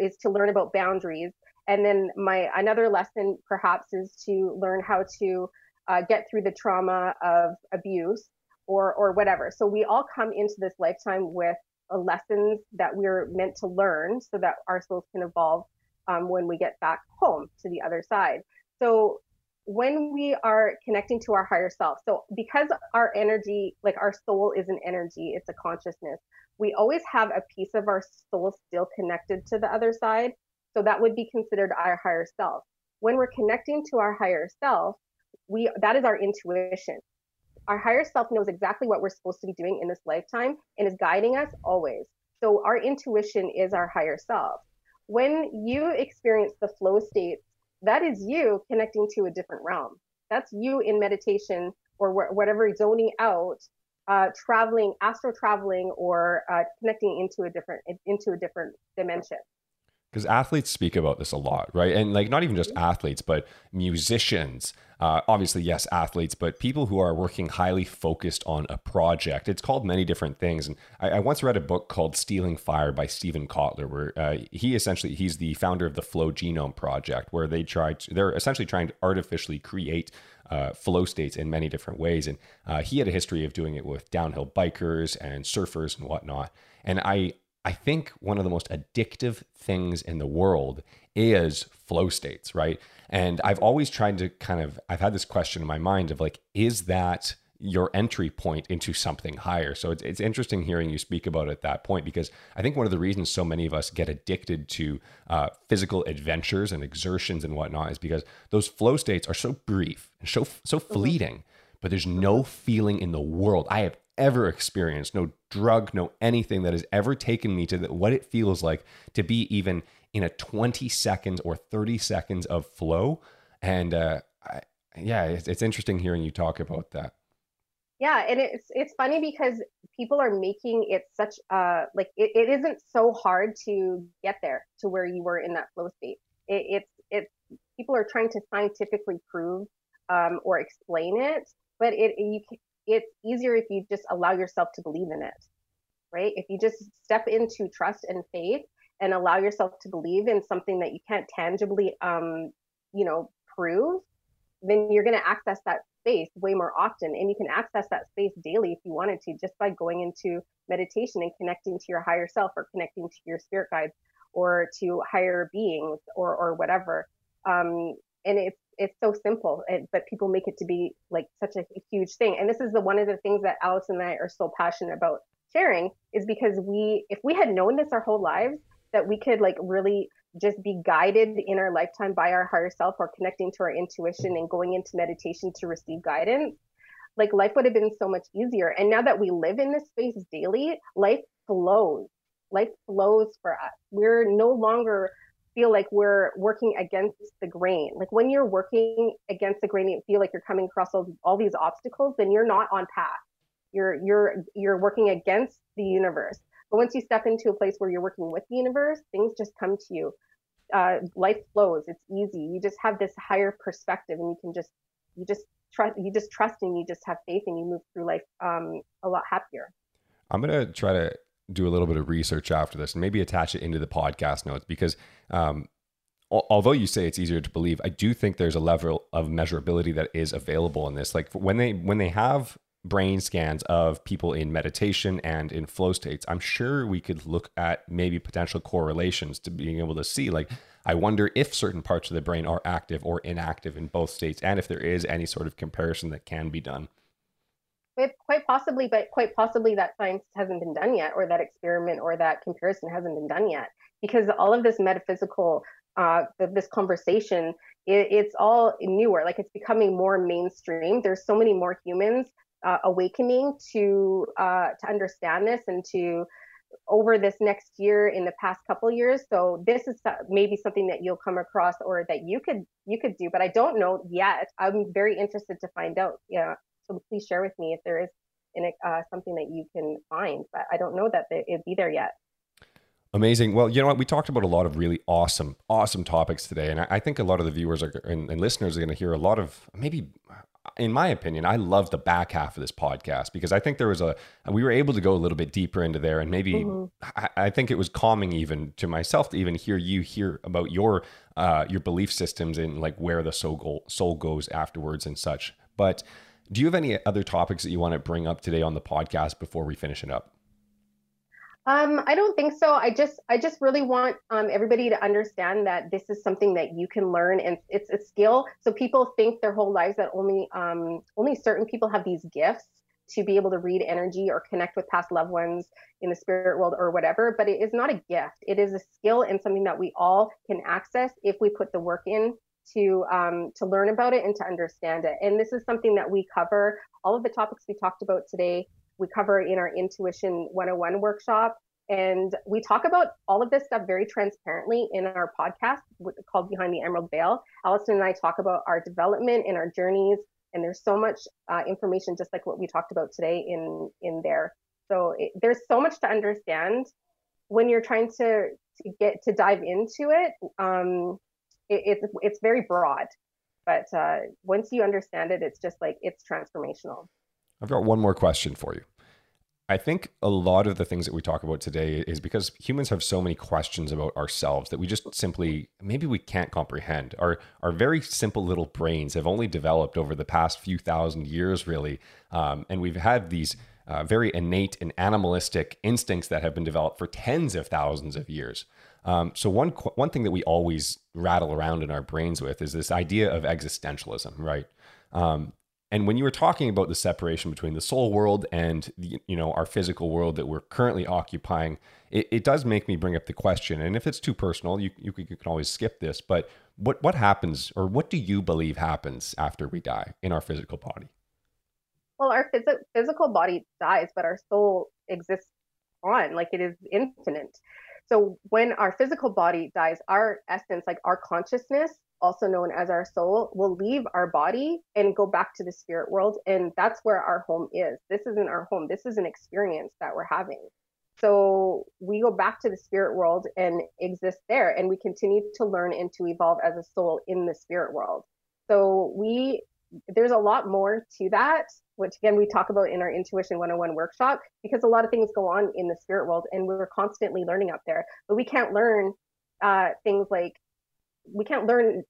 is to learn about boundaries. And then my another lesson perhaps is to learn how to uh, get through the trauma of abuse or or whatever. So we all come into this lifetime with uh, lessons that we're meant to learn so that our souls can evolve um, when we get back home to the other side. So when we are connecting to our higher self, so because our energy, like our soul is an energy, it's a consciousness, we always have a piece of our soul still connected to the other side. So that would be considered our higher self. When we're connecting to our higher self, we that is our intuition our higher self knows exactly what we're supposed to be doing in this lifetime and is guiding us always so our intuition is our higher self when you experience the flow states that is you connecting to a different realm. That's you in meditation or wh- whatever zoning out uh, traveling astral traveling or uh, connecting into a different into a different dimension because athletes speak about this a lot, right? And like not even just athletes, but musicians. Uh, obviously, yes, athletes, but people who are working highly focused on a project. It's called many different things. And I, I once read a book called "Stealing Fire" by Steven Kotler, where uh, he essentially he's the founder of the Flow Genome Project, where they try to, they're essentially trying to artificially create uh, flow states in many different ways. And uh, he had a history of doing it with downhill bikers and surfers and whatnot. And I I think one of the most addictive things in the world is flow states, right? And I've always tried to kind of, I've had this question in my mind of like, is that your entry point into something higher? So it's, it's interesting hearing you speak about it at that point because I think one of the reasons so many of us get addicted to uh, physical adventures and exertions and whatnot is because those flow states are so brief and so, so mm-hmm. fleeting, but there's no feeling in the world I have ever experienced, no drug, no anything that has ever taken me to the, what it feels like to be even in a 20 seconds or 30 seconds of flow. And uh, I, yeah, it's, it's interesting hearing you talk about that. Yeah, and it's it's funny because people are making it such uh like it, it isn't so hard to get there to where you were in that flow state. It, it's it's people are trying to scientifically prove um, or explain it, but it you it's easier if you just allow yourself to believe in it, right? If you just step into trust and faith and allow yourself to believe in something that you can't tangibly um you know prove, then you're going to access that space way more often. And you can access that space daily if you wanted to, just by going into meditation and connecting to your higher self or connecting to your spirit guides or to higher beings or, or whatever. Um, and it's, it's so simple, but people make it to be like such a, huge thing. And this is the one of the things that Alice and I are so passionate about sharing is because we, if we had known this our whole lives, that we could like really just be guided in our lifetime by our higher self or connecting to our intuition and going into meditation to receive guidance, like life would have been so much easier. And now that we live in this space daily, life flows. Life flows for us. We're no longer feel like we're working against the grain. Like when you're working against the grain, you feel like you're coming across all, all these obstacles, then you're not on path. You're you're you're working against the universe. But once you step into a place where you're working with the universe, things just come to you uh, life flows. It's easy. You just have this higher perspective, and you can just you just trust you just trust and you just have faith, and you move through life um, a lot happier. I'm gonna try to do a little bit of research after this and maybe attach it into the podcast notes because um, although you say it's easier to believe, I do think there's a level of measurability that is available in this. Like when they when they have brain scans of people in meditation and in flow states, I'm sure we could look at maybe potential correlations to being able to see, like, I wonder if certain parts of the brain are active or inactive in both states, and if there is any sort of comparison that can be done. Quite possibly, but quite possibly that science hasn't been done yet, or that experiment or that comparison hasn't been done yet, because all of this metaphysical, uh, this conversation, it, it's all newer. Like it's becoming more mainstream. There's so many more humans uh, awakening to uh, to understand this and to over this next year in the past couple years so this is maybe something that you'll come across or that you could you could do but i don't know yet i'm very interested to find out yeah so please share with me if there is in uh, something that you can find but i don't know that it'd be there yet Amazing. Well, you know what? We talked about a lot of really awesome, awesome topics today. And I, think a lot of the viewers are, and, and listeners are going to hear a lot of maybe in my opinion, I love the back half of this podcast because I think there was a we were able to go a little bit deeper into there, and maybe mm-hmm. I, I, think it was calming even to myself to even hear you hear about your uh, your belief systems and like where the soul go, soul goes afterwards and such. But do you have any other topics that you want to bring up today on the podcast before we finish it up? Um, I don't think so. I just I just really want um, everybody to understand that this is something that you can learn and it's a skill. So people think their whole lives that only um, only certain people have these gifts to be able to read energy or connect with past loved ones in the spirit world or whatever. But it is not a gift. It is a skill and something that we all can access if we put the work in to um, to learn about it and to understand it. And this is something that we cover. All of the topics we talked about today we cover in our Intuition 101 workshop. And we talk about all of this stuff very transparently in our podcast called Behind the Emerald Veil. Allison and I talk about our development and our journeys, and there's so much uh, information, just like what we talked about today, in in there. So it, there's so much to understand when you're trying to to get to dive into it. Um, it it's it's very broad, but uh, once you understand it, it's just like it's transformational. I've got one more question for you. I think a lot of the things that we talk about today is because humans have so many questions about ourselves that we just simply maybe we can't comprehend. Our our very simple little brains have only developed over the past few thousand years, really, um, and we've had these uh, very innate and animalistic instincts that have been developed for tens of thousands of years. Um, so one one thing that we always rattle around in our brains with is this idea of existentialism, right? Um, and when you were talking about the separation between the soul world and the, you know our physical world that we're currently occupying, it, it does make me bring up the question. And if it's too personal, you, you, you can always skip this. But what what happens, or what do you believe happens after we die in our physical body? Well, our phys- physical body dies, but our soul exists on, like it is infinite. So when our physical body dies, our essence, like our consciousness, also known as our soul, will leave our body and go back to the spirit world. And that's where our home is. This isn't our home. This is an experience that we're having. So we go back to the spirit world and exist there. And we continue to learn and to evolve as a soul in the spirit world. So we, there's a lot more to that, which again, we talk about in our Intuition 101 workshop, because a lot of things go on in the spirit world and we're constantly learning up there. But we can't learn uh, things like we can't learn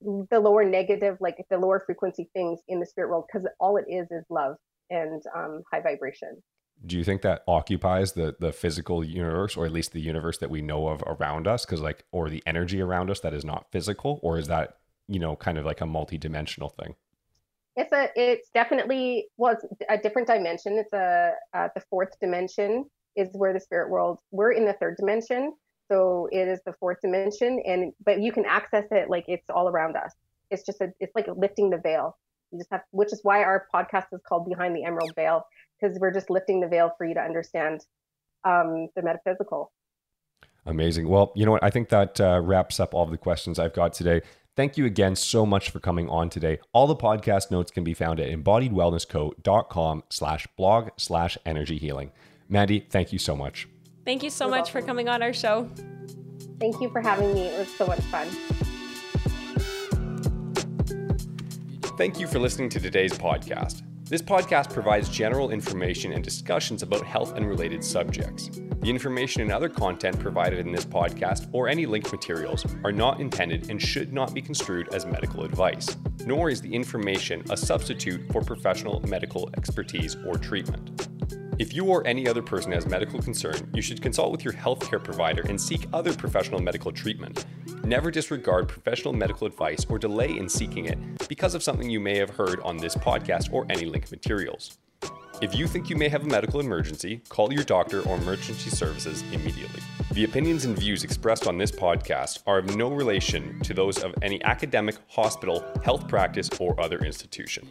the lower negative, like the lower frequency things in the spirit world because all it is is love and um, high vibration. Do you think that occupies the the physical universe, or at least the universe that we know of around us? Because like, or the energy around us that is not physical, or is that you know kind of like a multi-dimensional thing? It's a it's definitely well, it's a different dimension. It's a uh, the fourth dimension is where the spirit world. We're in the third dimension, so it is the fourth dimension, and but you can access it like it's all around us. It's just a, it's like lifting the veil. You just have, which is why our podcast is called Behind the Emerald Veil, because we're just lifting the veil for you to understand um, the metaphysical. Amazing. Well, you know what? I think that uh, wraps up all of the questions I've got today. Thank you again so much for coming on today. All the podcast notes can be found at embodiedwellnessco.com slash blog slash energy healing. Mandy, thank you so much. Thank you so You're much welcome. for coming on our show. Thank you for having me. It was so much fun. Thank you for listening to today's podcast. This podcast provides general information and discussions about health and related subjects. The information and other content provided in this podcast or any linked materials are not intended and should not be construed as medical advice, nor is the information a substitute for professional medical expertise or treatment. If you or any other person has medical concern, you should consult with your healthcare provider and seek other professional medical treatment. Never disregard professional medical advice or delay in seeking it because of something you may have heard on this podcast or any linked materials. If you think you may have a medical emergency, call your doctor or emergency services immediately. The opinions and views expressed on this podcast are of no relation to those of any academic, hospital, health practice, or other institution.